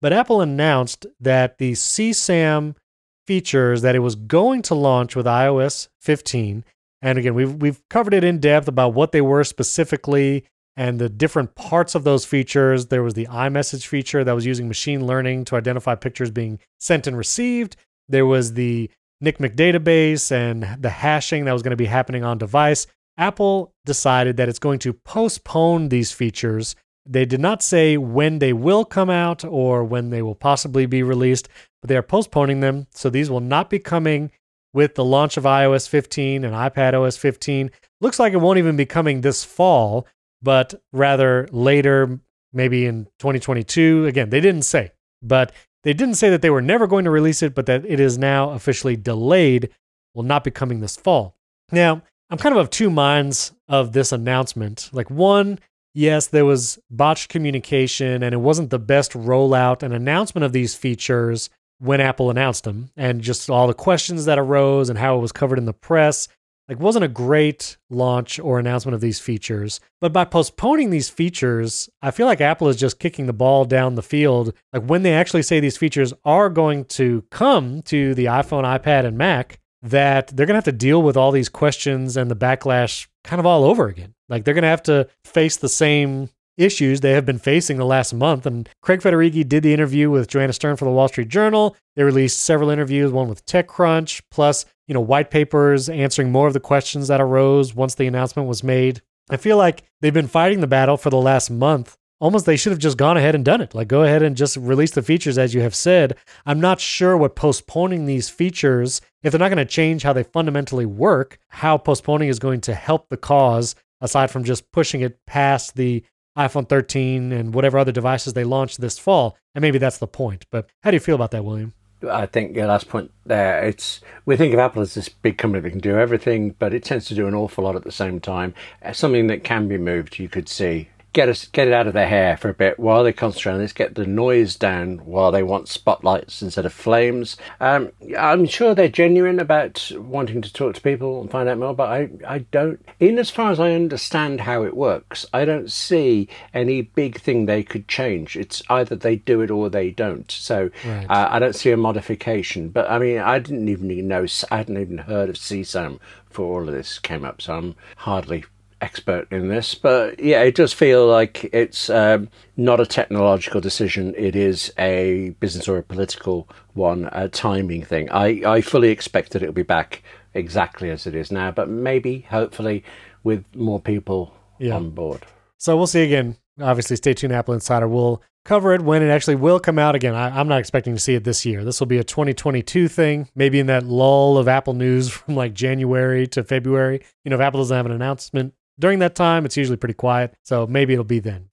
But Apple announced that the CSAM features that it was going to launch with iOS 15, and again, we've we've covered it in depth about what they were specifically and the different parts of those features. There was the iMessage feature that was using machine learning to identify pictures being sent and received. There was the NCMEC database and the hashing that was going to be happening on device, Apple decided that it's going to postpone these features. They did not say when they will come out or when they will possibly be released, but they are postponing them. So these will not be coming with the launch of iOS 15 and iPad OS 15. Looks like it won't even be coming this fall, but rather later, maybe in 2022. Again, they didn't say, but they didn't say that they were never going to release it, but that it is now officially delayed, will not be coming this fall. Now, I'm kind of of two minds of this announcement. Like, one, yes, there was botched communication and it wasn't the best rollout and announcement of these features when Apple announced them, and just all the questions that arose and how it was covered in the press like wasn't a great launch or announcement of these features but by postponing these features i feel like apple is just kicking the ball down the field like when they actually say these features are going to come to the iphone ipad and mac that they're going to have to deal with all these questions and the backlash kind of all over again like they're going to have to face the same issues they have been facing the last month. And Craig Federighi did the interview with Joanna Stern for the Wall Street Journal. They released several interviews, one with TechCrunch, plus, you know, white papers answering more of the questions that arose once the announcement was made. I feel like they've been fighting the battle for the last month. Almost they should have just gone ahead and done it. Like, go ahead and just release the features as you have said. I'm not sure what postponing these features, if they're not going to change how they fundamentally work, how postponing is going to help the cause aside from just pushing it past the iPhone 13 and whatever other devices they launch this fall. And maybe that's the point. But how do you feel about that, William? I think your last point there, it's we think of Apple as this big company that can do everything, but it tends to do an awful lot at the same time. Something that can be moved, you could see get us get it out of their hair for a bit while they concentrate on this, get the noise down while they want spotlights instead of flames. Um, I'm sure they're genuine about wanting to talk to people and find out more, but I, I don't, in as far as I understand how it works, I don't see any big thing they could change. It's either they do it or they don't. So right. uh, I don't see a modification. But I mean, I didn't even know, I hadn't even heard of CSAM before all of this came up, so I'm hardly expert in this, but yeah, it does feel like it's um, not a technological decision. It is a business or a political one, a timing thing. I, I fully expect that it'll be back exactly as it is now, but maybe, hopefully, with more people yeah. on board. So we'll see again. Obviously, stay tuned. Apple Insider will cover it when it actually will come out again. I, am not expecting to see it this year. This will be a 2022 thing, maybe in that lull of Apple news [LAUGHS] from like January to February. You know, if Apple doesn't have an announcement during that time, it's usually pretty quiet, so maybe it'll be then.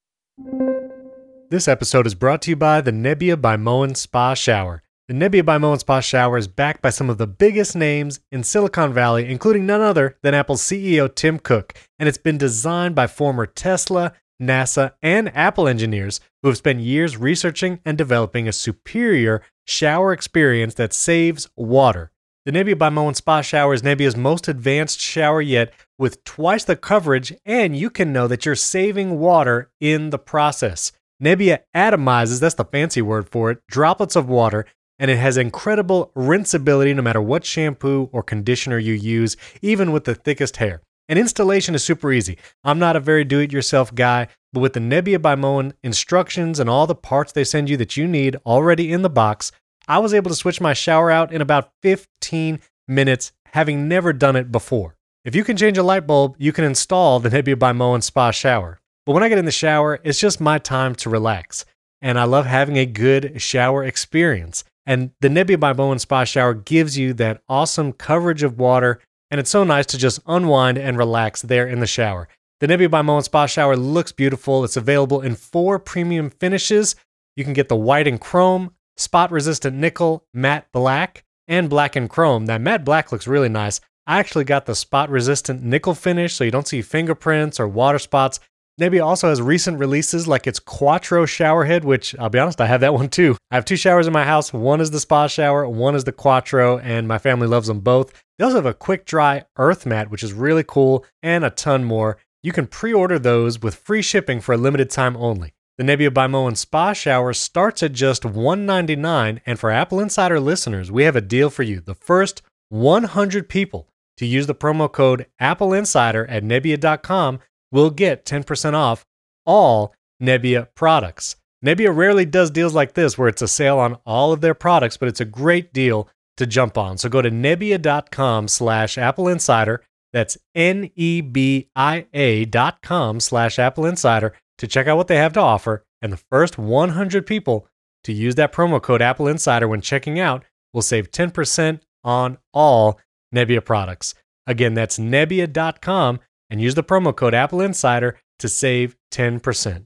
This episode is brought to you by the Nebia by Moen Spa Shower. The Nebia by Moen Spa Shower is backed by some of the biggest names in Silicon Valley, including none other than Apple's CEO Tim Cook, and it's been designed by former Tesla, NASA, and Apple engineers who have spent years researching and developing a superior shower experience that saves water. The Nebia by Moen Spa Shower is Nebia's most advanced shower yet with twice the coverage, and you can know that you're saving water in the process. Nebia atomizes, that's the fancy word for it, droplets of water, and it has incredible rinseability no matter what shampoo or conditioner you use, even with the thickest hair. And installation is super easy. I'm not a very do it yourself guy, but with the Nebia by Moen instructions and all the parts they send you that you need already in the box, I was able to switch my shower out in about 15 minutes, having never done it before. If you can change a light bulb, you can install the Nebia by Moen Spa shower. But when I get in the shower, it's just my time to relax. And I love having a good shower experience. And the Nebia by Moen Spa shower gives you that awesome coverage of water and it's so nice to just unwind and relax there in the shower. The Nebia by Moen Spa Shower looks beautiful. It's available in four premium finishes. You can get the white and chrome, spot resistant nickel, matte black, and black and chrome. That matte black looks really nice. I actually got the spot resistant nickel finish so you don't see fingerprints or water spots. Nebia also has recent releases like its Quattro shower head, which I'll be honest, I have that one too. I have two showers in my house. One is the spa shower, one is the Quattro, and my family loves them both. They also have a quick dry earth mat, which is really cool, and a ton more. You can pre order those with free shipping for a limited time only. The Nebia by Moen Spa Shower starts at just 199, and for Apple Insider listeners, we have a deal for you. The first 100 people to use the promo code Apple Insider at Nebia.com will get 10% off all Nebia products. Nebia rarely does deals like this where it's a sale on all of their products, but it's a great deal to jump on. So go to Nebia.com slash Apple Insider. That's N-E-B-I-A dot com slash Apple Insider to check out what they have to offer, and the first 100 people to use that promo code Apple Insider when checking out will save 10% on all Nebia products. Again, that's Nebia.com and use the promo code Apple Insider to save 10%.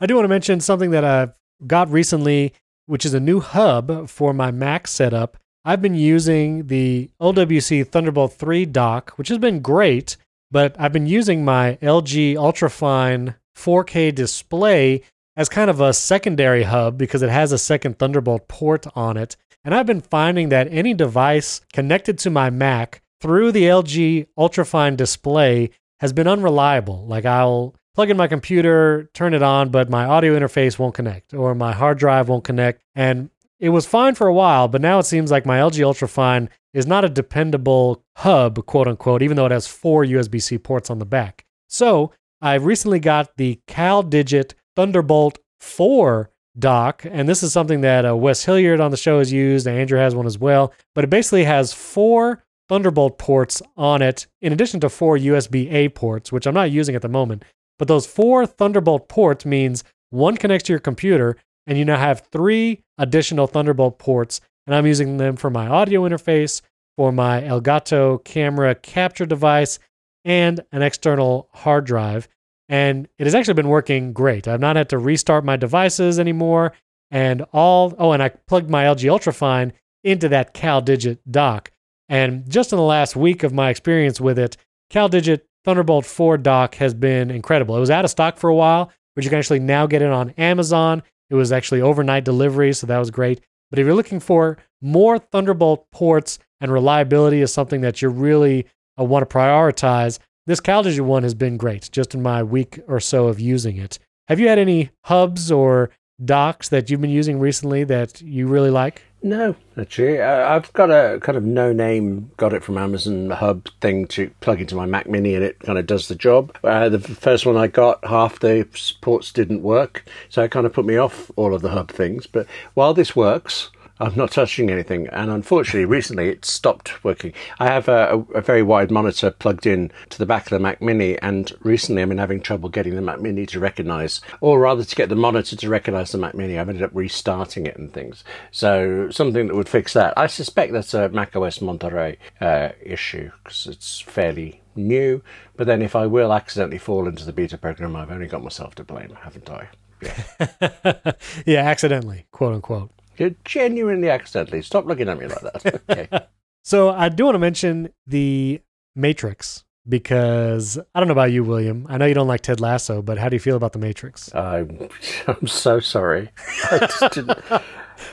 I do want to mention something that I've got recently, which is a new hub for my Mac setup. I've been using the OWC Thunderbolt 3 dock, which has been great but I've been using my LG Ultrafine 4K display as kind of a secondary hub because it has a second Thunderbolt port on it. And I've been finding that any device connected to my Mac through the LG Ultrafine display has been unreliable. Like I'll plug in my computer, turn it on, but my audio interface won't connect or my hard drive won't connect. And it was fine for a while, but now it seems like my LG Ultrafine is not a dependable hub, quote unquote, even though it has four USB C ports on the back. So I recently got the CalDigit Thunderbolt 4 dock, and this is something that uh, Wes Hilliard on the show has used, and Andrew has one as well. But it basically has four Thunderbolt ports on it, in addition to four USB A ports, which I'm not using at the moment. But those four Thunderbolt ports means one connects to your computer, and you now have three additional Thunderbolt ports and I'm using them for my audio interface, for my Elgato camera capture device, and an external hard drive. And it has actually been working great. I've not had to restart my devices anymore. And all, oh, and I plugged my LG Ultrafine into that CalDigit dock. And just in the last week of my experience with it, CalDigit Thunderbolt 4 dock has been incredible. It was out of stock for a while, but you can actually now get it on Amazon. It was actually overnight delivery, so that was great. But if you're looking for more Thunderbolt ports and reliability is something that you really uh, want to prioritize, this CalDigit one has been great just in my week or so of using it. Have you had any hubs or docks that you've been using recently that you really like? No, actually, I've got a kind of no-name, got it from Amazon hub thing to plug into my Mac Mini, and it kind of does the job. Uh, the first one I got, half the ports didn't work, so it kind of put me off all of the hub things. But while this works, I'm not touching anything. And unfortunately, recently it stopped working. I have a, a, very wide monitor plugged in to the back of the Mac Mini, and recently I've been having trouble getting the Mac Mini to recognize, or rather to get the monitor to recognize the Mac Mini. I've ended up restarting it and things. So something that would fix that. I suspect that's a macOS Monterey uh, issue because it's fairly new. But then if I will accidentally fall into the beta program, I've only got myself to blame, haven't I? Yeah, [LAUGHS] yeah accidentally, quote unquote. You're genuinely accidentally. Stop looking at me like that. [LAUGHS] Okay. so I do want to mention the Matrix because I don't know about you, William. I know you don't like Ted Lasso, but how do you feel about the Matrix? I'm, [LAUGHS] I'm so sorry. I, [LAUGHS]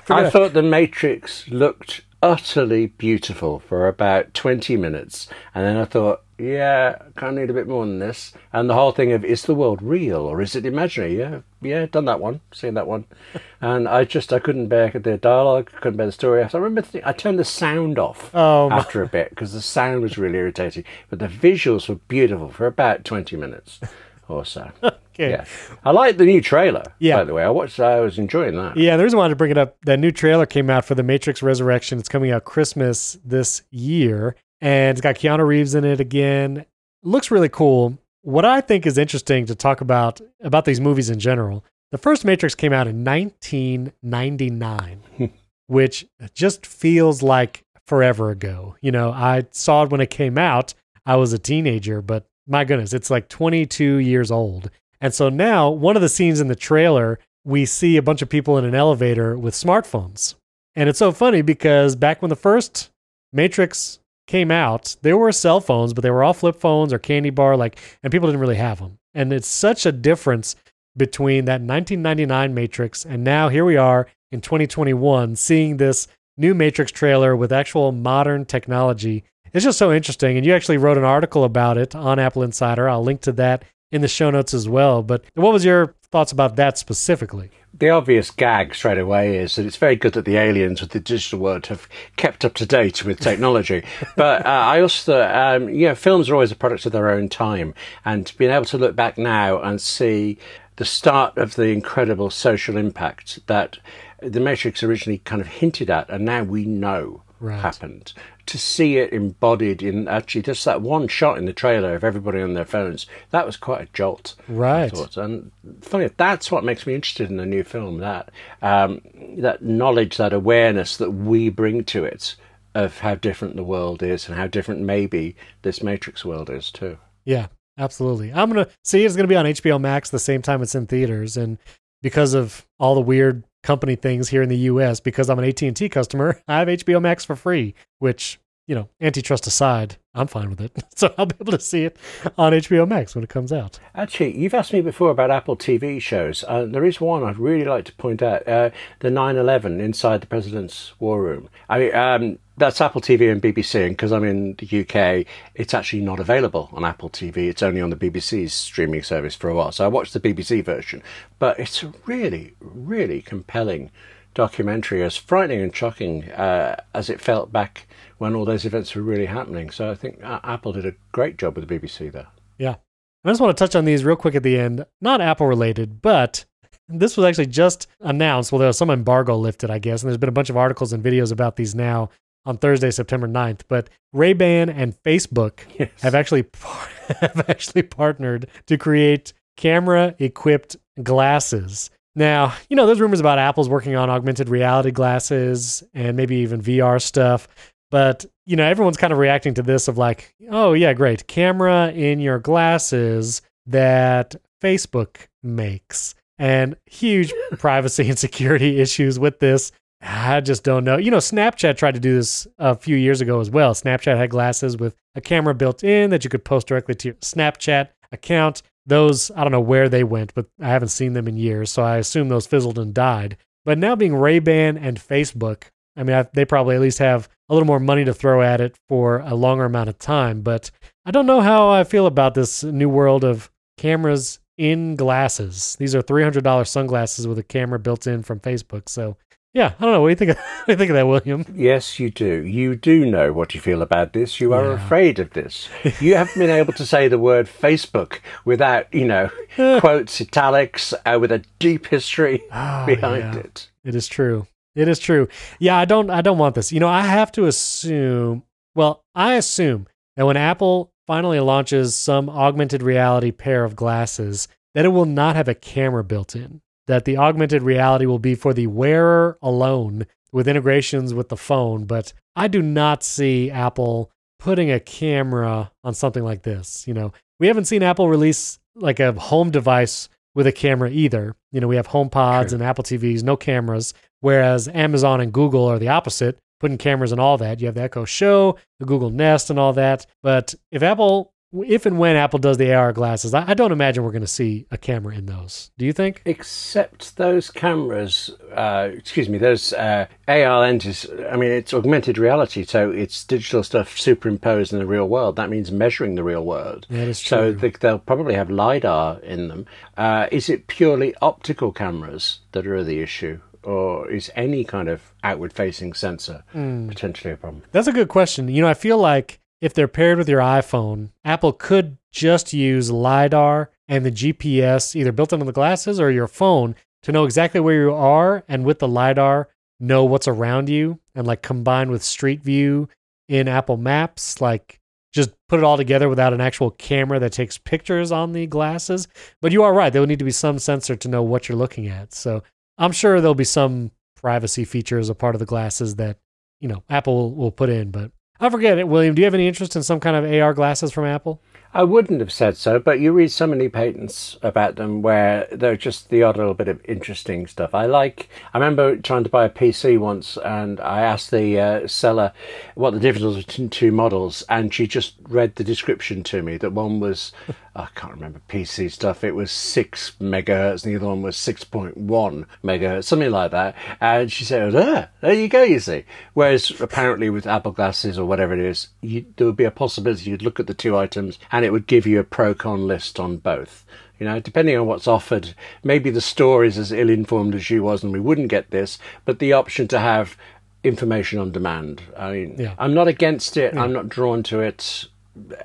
I thought the Matrix looked utterly beautiful for about 20 minutes. And then I thought, yeah, kind of need a bit more than this. And the whole thing of is the world real or is it imaginary? Yeah, yeah, done that one, seen that one. [LAUGHS] and I just, I couldn't bear the dialogue, couldn't bear the story. I remember I turned the sound off oh, after a bit because the sound was really irritating. But the visuals were beautiful for about 20 minutes [LAUGHS] or so. okay. Yeah. I like the new trailer, yeah. by the way. I watched I was enjoying that. Yeah, the reason I wanted to bring it up, that new trailer came out for The Matrix Resurrection. It's coming out Christmas this year. And it's got Keanu Reeves in it again. Looks really cool. What I think is interesting to talk about about these movies in general. The first Matrix came out in 1999, [LAUGHS] which just feels like forever ago. You know, I saw it when it came out. I was a teenager, but my goodness, it's like 22 years old. And so now, one of the scenes in the trailer, we see a bunch of people in an elevator with smartphones. And it's so funny because back when the first Matrix came out, there were cell phones, but they were all flip phones or candy bar, like, and people didn't really have them. And it's such a difference between that 1999 Matrix and now here we are in 2021 seeing this new Matrix trailer with actual modern technology. It's just so interesting. And you actually wrote an article about it on Apple Insider. I'll link to that in the show notes as well. But what was your thoughts about that specifically? The obvious gag straight away is that it's very good that the aliens with the digital world have kept up to date with technology. [LAUGHS] but uh, I also, um, you know, films are always a product of their own time, and being able to look back now and see the start of the incredible social impact that the Matrix originally kind of hinted at, and now we know right. happened. To see it embodied in actually just that one shot in the trailer of everybody on their phones, that was quite a jolt. Right. And funny, that's what makes me interested in the new film. That um, that knowledge, that awareness that we bring to it of how different the world is and how different maybe this Matrix world is too. Yeah, absolutely. I'm gonna see it's gonna be on HBO Max the same time it's in theaters, and because of all the weird company things here in the US because I'm an AT&T customer, I have HBO Max for free, which, you know, antitrust aside, I'm fine with it. [LAUGHS] So I'll be able to see it on HBO Max when it comes out. Actually, you've asked me before about Apple TV shows. Uh, there is one I'd really like to point out: uh, the 9/11 Inside the President's War Room. I mean, um, that's Apple TV and BBC, and because I'm in the UK, it's actually not available on Apple TV. It's only on the BBC's streaming service for a while. So I watched the BBC version, but it's a really, really compelling documentary, as frightening and shocking uh, as it felt back when all those events were really happening. So I think uh, Apple did a great job with the BBC there. Yeah. I just want to touch on these real quick at the end. Not Apple related, but this was actually just announced. Well, there was some embargo lifted, I guess, and there's been a bunch of articles and videos about these now on Thursday, September 9th. But Ray-Ban and Facebook [LAUGHS] yes. have actually [LAUGHS] have actually partnered to create camera-equipped glasses now, you know, there's rumors about Apple's working on augmented reality glasses and maybe even VR stuff. But, you know, everyone's kind of reacting to this of like, oh, yeah, great. Camera in your glasses that Facebook makes. And huge [LAUGHS] privacy and security issues with this. I just don't know. You know, Snapchat tried to do this a few years ago as well. Snapchat had glasses with a camera built in that you could post directly to your Snapchat account those I don't know where they went, but I haven't seen them in years, so I assume those fizzled and died. But now being Ray Ban and Facebook, I mean, I, they probably at least have a little more money to throw at it for a longer amount of time. But I don't know how I feel about this new world of cameras in glasses. These are $300 sunglasses with a camera built in from Facebook. So yeah, I don't know. What do you think? Of, [LAUGHS] what do you think of that, William? Yes, you do. You do know what you feel about this. You are yeah. afraid of this. You haven't been able to say the word Facebook without, you know, [LAUGHS] quotes, italics, uh, with a deep history oh, behind yeah. it. It is true. It is true. Yeah, I don't. I don't want this. You know, I have to assume. Well, I assume that when Apple finally launches some augmented reality pair of glasses, that it will not have a camera built in that the augmented reality will be for the wearer alone with integrations with the phone. But I do not see Apple putting a camera on something like this. You know, we haven't seen Apple release like a home device with a camera either. You know, we have HomePods and Apple TVs, no cameras, whereas Amazon and Google are the opposite, putting cameras and all that. You have the Echo Show, the Google Nest, and all that. But if Apple if and when Apple does the AR glasses, I, I don't imagine we're going to see a camera in those. Do you think? Except those cameras, uh, excuse me, those uh, AR lenses. I mean, it's augmented reality, so it's digital stuff superimposed in the real world. That means measuring the real world. That is true. So they, will probably have lidar in them. Uh, is it purely optical cameras that are the issue? or is any kind of outward facing sensor mm. potentially a problem? That's a good question. You know, I feel like if they're paired with your iPhone, Apple could just use LiDAR and the GPS either built into the glasses or your phone to know exactly where you are and with the LiDAR know what's around you and like combine with Street View in Apple Maps, like just put it all together without an actual camera that takes pictures on the glasses. But you are right, there would need to be some sensor to know what you're looking at. So I'm sure there'll be some privacy features a part of the glasses that you know Apple will, will put in. But I forget it, William. Do you have any interest in some kind of AR glasses from Apple? I wouldn't have said so, but you read so many patents about them where they're just the odd little bit of interesting stuff. I like. I remember trying to buy a PC once, and I asked the uh, seller what the difference was between two models, and she just read the description to me. That one was, [LAUGHS] I can't remember PC stuff. It was six megahertz, and the other one was six point one megahertz, something like that. And she said, "Ah, there you go." You see. Whereas apparently with Apple glasses or whatever it is, you, there would be a possibility you'd look at the two items and it would give you a pro con list on both. You know, depending on what's offered, maybe the store is as ill informed as you was and we wouldn't get this, but the option to have information on demand. I mean, Yeah. I'm not against it, I'm not drawn to it.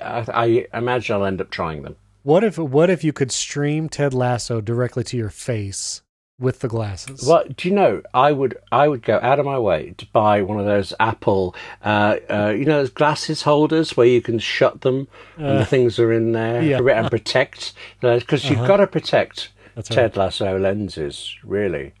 I, I imagine I'll end up trying them. What if what if you could stream Ted Lasso directly to your face with the glasses? Well, do you know? I would I would go out of my way to buy one of those Apple, uh, uh, you know, those glasses holders where you can shut them and the things are in there Uh, yeah. Uh-huh. and protect. Because you've got to protect That's. Ted Lasso lenses, really.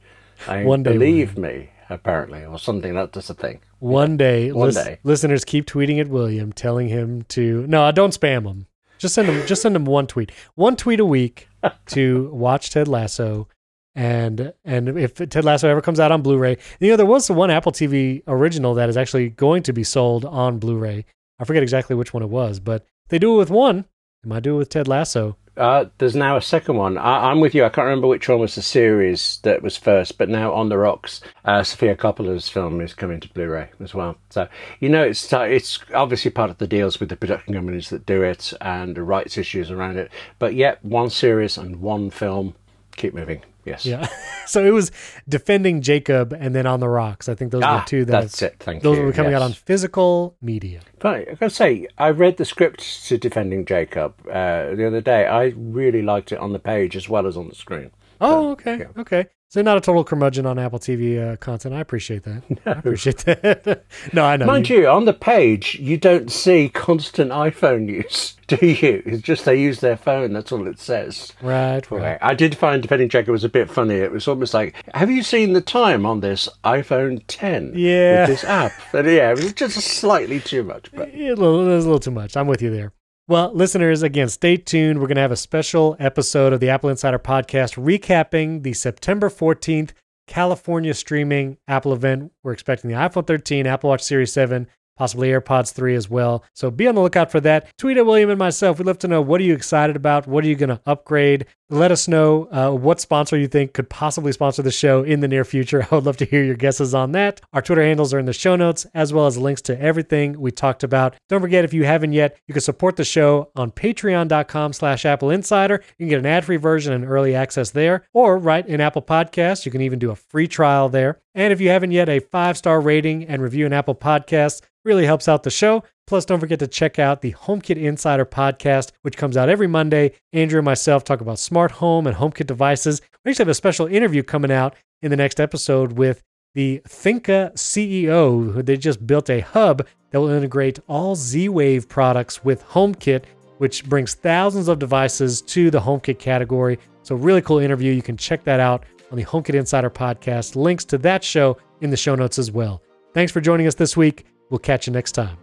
I One day, believe me, apparently, or something. That, that's a thing. One day, One lis- day. listeners keep tweeting at William, telling him to no, don't spam him. Just send him, just send him one tweet, one tweet a week [LAUGHS] to watch Ted Lasso, and and if Ted Lasso ever comes out on Blu-ray, you know there was the one Apple TV original that is actually going to be sold on Blu-ray. I forget exactly which one it was, but they do it with one. They might do it with Ted Lasso. Uh, there's now a second one. I, I'm with you. I can't remember which one was the series that was first, but now On the Rocks, uh, Sofia Coppola's film is coming to Blu-ray as well. So you know, it's uh, it's obviously part of the deals with the production companies that do it and the rights issues around it. But yet, one series and one film. Keep moving. Yes. Yeah. [LAUGHS] so it was defending Jacob and then On the Rocks. I think those are Ah, the two that that's it. Thank those you. be coming out on physical media. But I gotta say, I read the script to Defending Jacob uh, the other day. I really liked it on the page as well as on the screen. Oh, okay, yeah. okay. So not a total curmudgeon on Apple TV uh, content. I appreciate that. [LAUGHS] I appreciate that. [LAUGHS] no, I know. Mind you, on the page, you don't see constant iPhone use, [LAUGHS] do you? It's just they use their phone. That's all it says. right, right. I did find Defending Jacob was a bit funny. It was almost like, have you seen the time on this iPhone 10? Yeah. With this app. And yeah, it was just slightly too much. But Yeah, a little, it was a little too much. I'm with you there. Well, listeners, again, stay tuned. We're going to have a special episode of the Apple Insider podcast recapping the September 14th California streaming Apple event. We're expecting the iPhone 13, Apple Watch Series 7, possibly AirPods 3 as well. So be on the lookout for that. Tweet at William and myself. We'd love to know what are you excited about? What are you going to upgrade? Let us know uh, what sponsor you think could possibly sponsor the show in the near future. [LAUGHS] I would love to hear your guesses on that. Our Twitter handles are in the show notes, as well as links to everything we talked about. Don't forget, if you haven't yet, you can support the show on patreon.com slash Apple Insider. You can get an ad-free version and early access there, or right in Apple Podcasts. You can even do a free trial there. And if you haven't yet, a five-star rating and review in Apple Podcasts really helps out the show. Plus, don't forget to check out the HomeKit Insider podcast, which comes out every Monday. Andrew and myself talk about smart home and HomeKit devices. We actually have a special interview coming out in the next episode with the Thinka CEO. who They just built a hub that will integrate all Z Wave products with HomeKit, which brings thousands of devices to the HomeKit category. So, really cool interview. You can check that out on the HomeKit Insider podcast. Links to that show in the show notes as well. Thanks for joining us this week. We'll catch you next time.